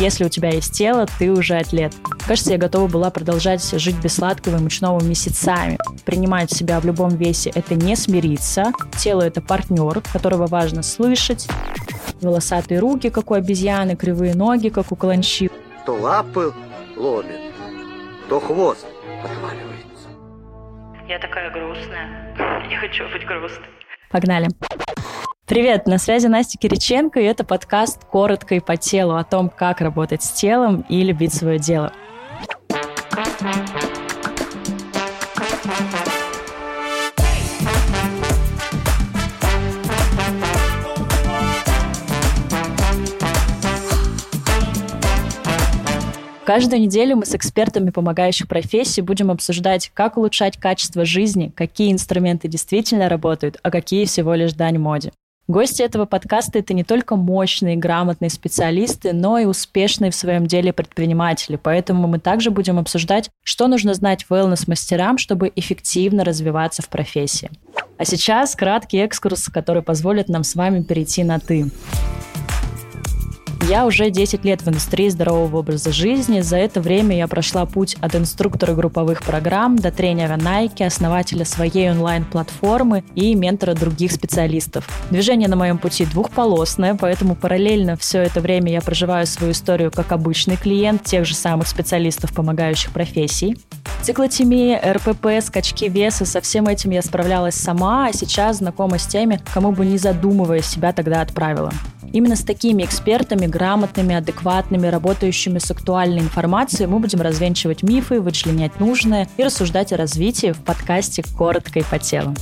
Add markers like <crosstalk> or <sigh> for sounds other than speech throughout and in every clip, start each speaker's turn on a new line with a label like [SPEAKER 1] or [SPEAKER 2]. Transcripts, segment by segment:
[SPEAKER 1] Если у тебя есть тело, ты уже атлет. Кажется, я готова была продолжать жить без сладкого и мучного месяцами. Принимать себя в любом весе – это не смириться. Тело – это партнер, которого важно слышать. Волосатые руки, как у обезьяны, кривые ноги, как у каланчи.
[SPEAKER 2] То лапы ломит, то хвост отваливается.
[SPEAKER 3] Я такая грустная. <laughs> Не хочу быть грустной.
[SPEAKER 1] Погнали. Привет, на связи Настя Кириченко, и это подкаст «Коротко и по телу» о том, как работать с телом и любить свое дело. Каждую неделю мы с экспертами помогающих профессий будем обсуждать, как улучшать качество жизни, какие инструменты действительно работают, а какие всего лишь дань моде. Гости этого подкаста – это не только мощные, грамотные специалисты, но и успешные в своем деле предприниматели. Поэтому мы также будем обсуждать, что нужно знать wellness-мастерам, чтобы эффективно развиваться в профессии. А сейчас краткий экскурс, который позволит нам с вами перейти на «ты». Я уже 10 лет в индустрии здорового образа жизни. За это время я прошла путь от инструктора групповых программ до тренера Nike, основателя своей онлайн-платформы и ментора других специалистов. Движение на моем пути двухполосное, поэтому параллельно все это время я проживаю свою историю как обычный клиент тех же самых специалистов, помогающих профессий. Циклотемия, РПП, скачки веса, со всем этим я справлялась сама, а сейчас знакома с теми, кому бы не задумывая себя тогда отправила. Именно с такими экспертами, грамотными, адекватными, работающими с актуальной информацией мы будем развенчивать мифы, вычленять нужное и рассуждать о развитии в подкасте «Коротко и по телу».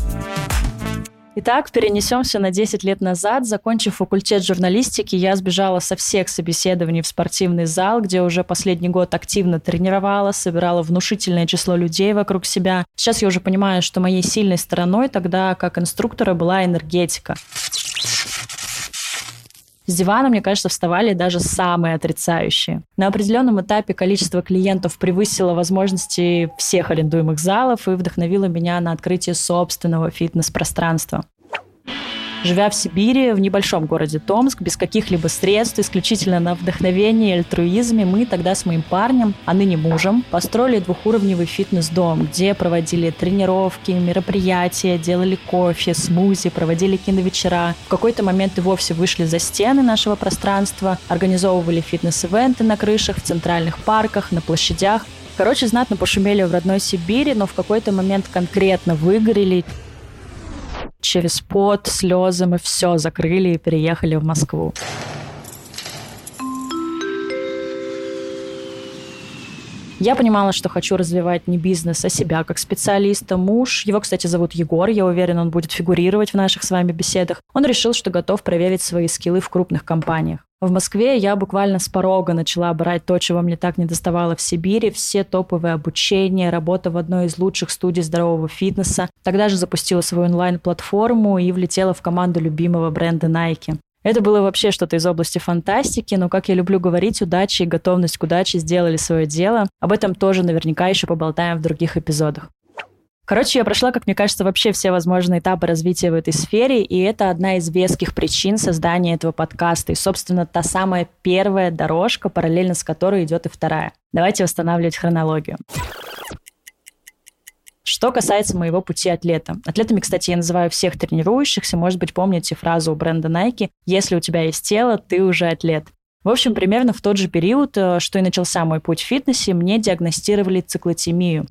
[SPEAKER 1] Итак, перенесемся на 10 лет назад. Закончив факультет журналистики, я сбежала со всех собеседований в спортивный зал, где уже последний год активно тренировала, собирала внушительное число людей вокруг себя. Сейчас я уже понимаю, что моей сильной стороной тогда как инструктора была энергетика. С дивана, мне кажется, вставали даже самые отрицающие. На определенном этапе количество клиентов превысило возможности всех арендуемых залов и вдохновило меня на открытие собственного фитнес-пространства. Живя в Сибири, в небольшом городе Томск, без каких-либо средств, исключительно на вдохновении и альтруизме, мы тогда с моим парнем, а ныне мужем, построили двухуровневый фитнес-дом, где проводили тренировки, мероприятия, делали кофе, смузи, проводили киновечера. В какой-то момент и вовсе вышли за стены нашего пространства, организовывали фитнес-ивенты на крышах, в центральных парках, на площадях. Короче, знатно пошумели в родной Сибири, но в какой-то момент конкретно выгорели, через пот, слезы мы все закрыли и переехали в Москву. Я понимала, что хочу развивать не бизнес, а себя как специалиста. Муж, его, кстати, зовут Егор, я уверена, он будет фигурировать в наших с вами беседах. Он решил, что готов проверить свои скиллы в крупных компаниях. В Москве я буквально с порога начала брать то, чего мне так не доставало в Сибири, все топовые обучения, работа в одной из лучших студий здорового фитнеса. Тогда же запустила свою онлайн-платформу и влетела в команду любимого бренда Nike. Это было вообще что-то из области фантастики, но, как я люблю говорить, удача и готовность к удаче сделали свое дело. Об этом тоже наверняка еще поболтаем в других эпизодах. Короче, я прошла, как мне кажется, вообще все возможные этапы развития в этой сфере, и это одна из веских причин создания этого подкаста. И, собственно, та самая первая дорожка, параллельно с которой идет и вторая. Давайте восстанавливать хронологию. Что касается моего пути атлета. Атлетами, кстати, я называю всех тренирующихся. Может быть, помните фразу у бренда Nike «Если у тебя есть тело, ты уже атлет». В общем, примерно в тот же период, э, что и начался мой путь в фитнесе, мне диагностировали циклотемию.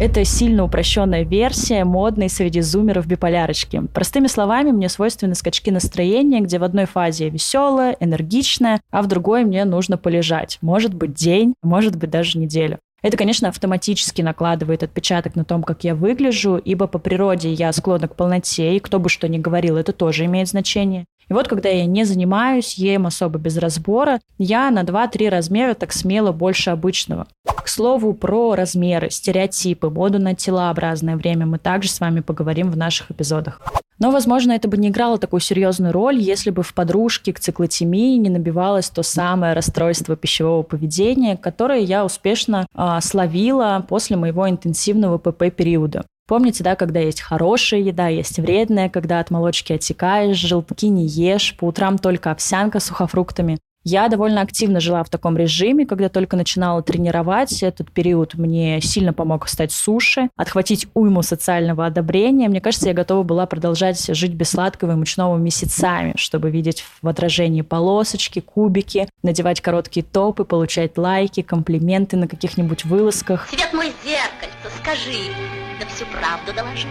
[SPEAKER 1] Это сильно упрощенная версия модной среди зумеров биполярочки. Простыми словами, мне свойственны скачки настроения, где в одной фазе я веселая, энергичная, а в другой мне нужно полежать. Может быть день, может быть даже неделю. Это, конечно, автоматически накладывает отпечаток на том, как я выгляжу, ибо по природе я склонна к полноте, и кто бы что ни говорил, это тоже имеет значение. И вот, когда я не занимаюсь, ем особо без разбора, я на 2-3 размера так смело больше обычного. К слову, про размеры, стереотипы, моду на телообразное время мы также с вами поговорим в наших эпизодах. Но, возможно, это бы не играло такую серьезную роль, если бы в подружке к циклотемии не набивалось то самое расстройство пищевого поведения, которое я успешно э, словила после моего интенсивного ПП-периода. Помните, да, когда есть хорошая еда, есть вредная, когда от молочки отекаешь, желтки не ешь, по утрам только овсянка с сухофруктами. Я довольно активно жила в таком режиме, когда только начинала тренировать. Этот период мне сильно помог стать суши, отхватить уйму социального одобрения. Мне кажется, я готова была продолжать жить без сладкого и мучного месяцами, чтобы видеть в отражении полосочки, кубики, надевать короткие топы, получать лайки, комплименты на каких-нибудь вылазках.
[SPEAKER 4] Свет мой зеркальце, скажи, да всю правду доложи.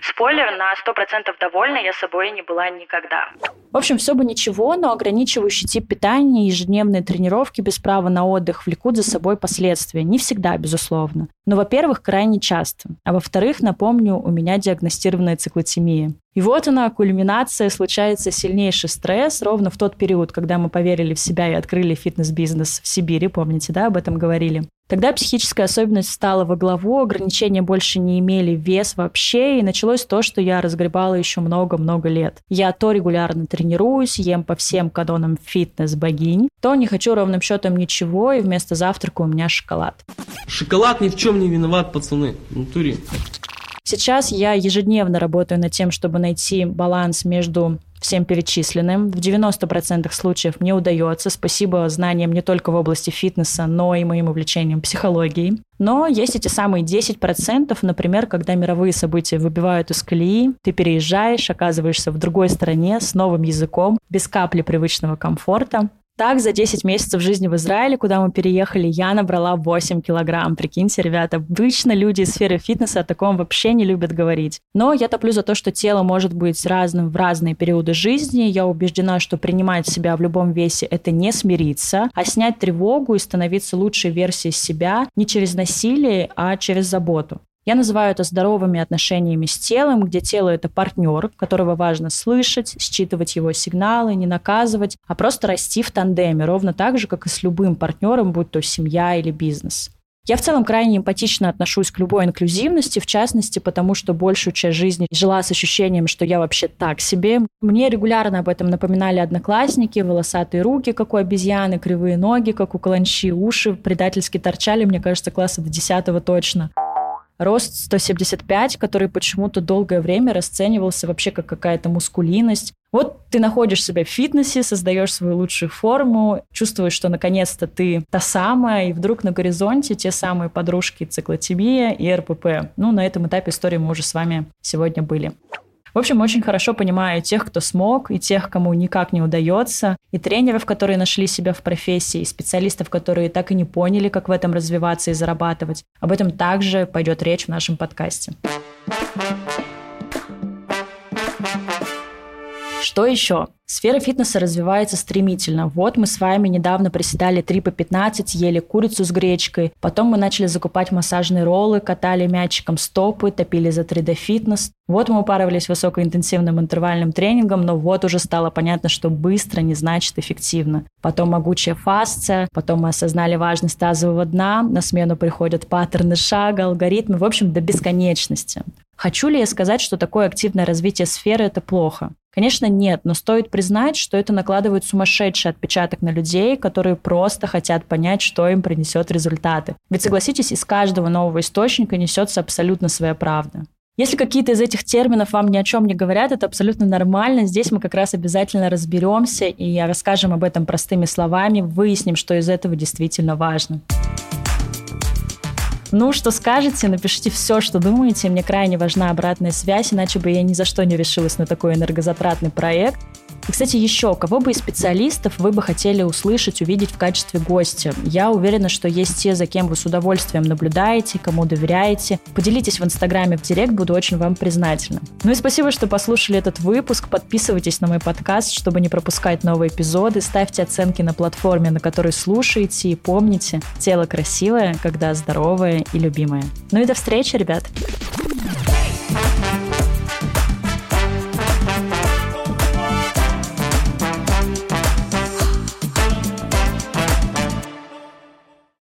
[SPEAKER 3] Спойлер, на 100% довольна я собой не была никогда.
[SPEAKER 1] В общем, все бы ничего, но ограничивающий тип питания и ежедневные тренировки без права на отдых влекут за собой последствия. Не всегда, безусловно. Но, во-первых, крайне часто. А во-вторых, напомню, у меня диагностированная циклотемия. И вот она, кульминация, случается сильнейший стресс ровно в тот период, когда мы поверили в себя и открыли фитнес-бизнес в Сибири, помните, да, об этом говорили. Тогда психическая особенность стала во главу, ограничения больше не имели вес вообще, и началось то, что я разгребала еще много-много лет. Я то регулярно тренируюсь, ем по всем канонам фитнес-богинь, то не хочу ровным счетом ничего, и вместо завтрака у меня шоколад.
[SPEAKER 5] Шоколад ни в чем не виноват, пацаны, в натуре.
[SPEAKER 1] Сейчас я ежедневно работаю над тем, чтобы найти баланс между всем перечисленным. В 90% случаев мне удается, спасибо знаниям не только в области фитнеса, но и моим увлечениям психологией. Но есть эти самые 10%, например, когда мировые события выбивают из колеи, ты переезжаешь, оказываешься в другой стране с новым языком, без капли привычного комфорта, так, за 10 месяцев жизни в Израиле, куда мы переехали, я набрала 8 килограмм. Прикиньте, ребята, обычно люди из сферы фитнеса о таком вообще не любят говорить. Но я топлю за то, что тело может быть разным в разные периоды жизни. Я убеждена, что принимать себя в любом весе – это не смириться, а снять тревогу и становиться лучшей версией себя не через насилие, а через заботу. Я называю это здоровыми отношениями с телом, где тело — это партнер, которого важно слышать, считывать его сигналы, не наказывать, а просто расти в тандеме, ровно так же, как и с любым партнером, будь то семья или бизнес. Я в целом крайне эмпатично отношусь к любой инклюзивности, в частности, потому что большую часть жизни жила с ощущением, что я вообще так себе. Мне регулярно об этом напоминали одноклассники, волосатые руки, как у обезьяны, кривые ноги, как у каланчи, уши предательски торчали, мне кажется, класса до десятого точно рост 175, который почему-то долгое время расценивался вообще как какая-то мускулинность. Вот ты находишь себя в фитнесе, создаешь свою лучшую форму, чувствуешь, что наконец-то ты та самая, и вдруг на горизонте те самые подружки циклотемия и РПП. Ну, на этом этапе истории мы уже с вами сегодня были. В общем, очень хорошо понимаю тех, кто смог, и тех, кому никак не удается, и тренеров, которые нашли себя в профессии, и специалистов, которые так и не поняли, как в этом развиваться и зарабатывать. Об этом также пойдет речь в нашем подкасте. Что еще? Сфера фитнеса развивается стремительно. Вот мы с вами недавно приседали 3 по 15, ели курицу с гречкой. Потом мы начали закупать массажные роллы, катали мячиком стопы, топили за 3D-фитнес. Вот мы упарывались высокоинтенсивным интервальным тренингом, но вот уже стало понятно, что быстро не значит эффективно. Потом могучая фасция, потом мы осознали важность тазового дна, на смену приходят паттерны шага, алгоритмы, в общем, до бесконечности. Хочу ли я сказать, что такое активное развитие сферы – это плохо? Конечно, нет, но стоит признать, что это накладывает сумасшедший отпечаток на людей, которые просто хотят понять, что им принесет результаты. Ведь согласитесь, из каждого нового источника несется абсолютно своя правда. Если какие-то из этих терминов вам ни о чем не говорят, это абсолютно нормально. Здесь мы как раз обязательно разберемся и расскажем об этом простыми словами, выясним, что из этого действительно важно. Ну, что скажете, напишите все, что думаете. Мне крайне важна обратная связь, иначе бы я ни за что не решилась на такой энергозатратный проект. И, кстати, еще, кого бы из специалистов вы бы хотели услышать, увидеть в качестве гостя? Я уверена, что есть те, за кем вы с удовольствием наблюдаете, кому доверяете. Поделитесь в Инстаграме в Директ, буду очень вам признательна. Ну и спасибо, что послушали этот выпуск. Подписывайтесь на мой подкаст, чтобы не пропускать новые эпизоды. Ставьте оценки на платформе, на которой слушаете. И помните, тело красивое, когда здоровое и любимое. Ну и до встречи, ребят!